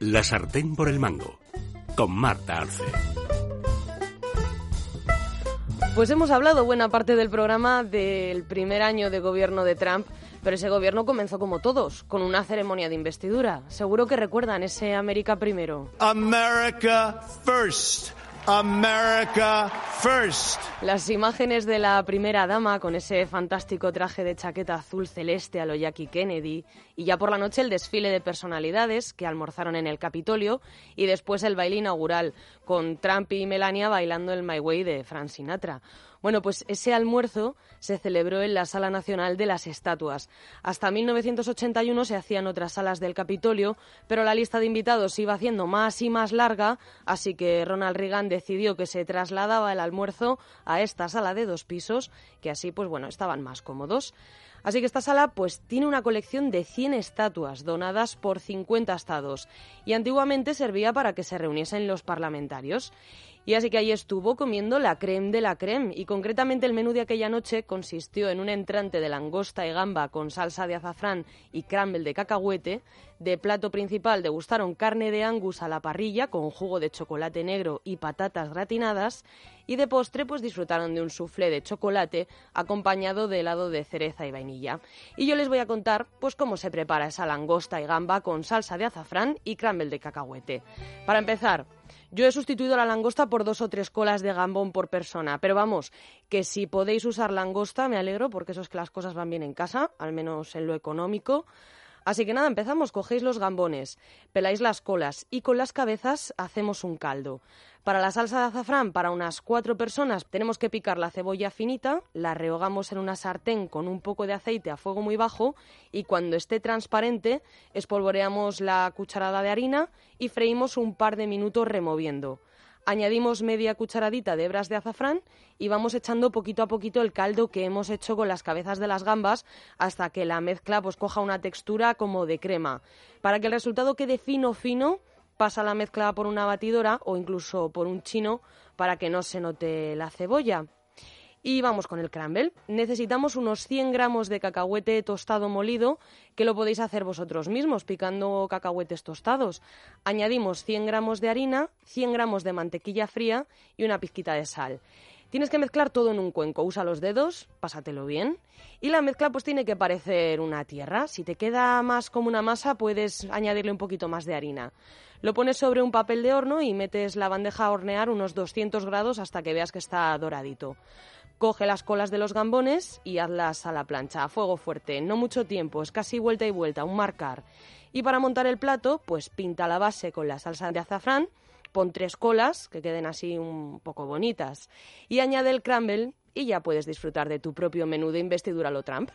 La sartén por el mango, con Marta Arce. Pues hemos hablado buena parte del programa del primer año de gobierno de Trump, pero ese gobierno comenzó como todos, con una ceremonia de investidura. Seguro que recuerdan ese América primero. America first. America first. Las imágenes de la primera dama con ese fantástico traje de chaqueta azul celeste a lo Jackie Kennedy y ya por la noche el desfile de personalidades que almorzaron en el Capitolio y después el baile inaugural con Trump y Melania bailando el My Way de Frank Sinatra. Bueno, pues ese almuerzo se celebró en la Sala Nacional de las Estatuas. Hasta 1981 se hacían otras salas del Capitolio, pero la lista de invitados iba haciendo más y más larga, así que Ronald Reagan decidió que se trasladaba el almuerzo a esta sala de dos pisos, que así, pues bueno, estaban más cómodos. Así que esta sala pues tiene una colección de 100 estatuas donadas por 50 estados y antiguamente servía para que se reuniesen los parlamentarios. Y así que ahí estuvo comiendo la creme de la creme. Y concretamente el menú de aquella noche consistió en un entrante de langosta y gamba con salsa de azafrán y crumble de cacahuete. De plato principal degustaron carne de angus a la parrilla con jugo de chocolate negro y patatas gratinadas. Y de postre pues disfrutaron de un soufflé de chocolate acompañado de helado de cereza y vainilla. Y yo les voy a contar pues cómo se prepara esa langosta y gamba con salsa de azafrán y crumble de cacahuete. Para empezar, yo he sustituido la langosta por dos o tres colas de gambón por persona, pero vamos, que si podéis usar langosta me alegro porque eso es que las cosas van bien en casa, al menos en lo económico. Así que nada, empezamos, cogéis los gambones, peláis las colas y con las cabezas hacemos un caldo. Para la salsa de azafrán, para unas cuatro personas, tenemos que picar la cebolla finita, la rehogamos en una sartén con un poco de aceite a fuego muy bajo y cuando esté transparente espolvoreamos la cucharada de harina y freímos un par de minutos removiendo. Añadimos media cucharadita de hebras de azafrán y vamos echando poquito a poquito el caldo que hemos hecho con las cabezas de las gambas hasta que la mezcla pues coja una textura como de crema. Para que el resultado quede fino fino, pasa la mezcla por una batidora o incluso por un chino para que no se note la cebolla. Y vamos con el crumble. Necesitamos unos 100 gramos de cacahuete tostado molido, que lo podéis hacer vosotros mismos, picando cacahuetes tostados. Añadimos 100 gramos de harina, 100 gramos de mantequilla fría y una pizquita de sal. Tienes que mezclar todo en un cuenco. Usa los dedos, pásatelo bien. Y la mezcla pues tiene que parecer una tierra. Si te queda más como una masa, puedes añadirle un poquito más de harina. Lo pones sobre un papel de horno y metes la bandeja a hornear unos 200 grados hasta que veas que está doradito. Coge las colas de los gambones y hazlas a la plancha, a fuego fuerte, no mucho tiempo, es casi vuelta y vuelta, un marcar. Y para montar el plato, pues pinta la base con la salsa de azafrán, pon tres colas, que queden así un poco bonitas, y añade el crumble y ya puedes disfrutar de tu propio menú de investidura lo Trump.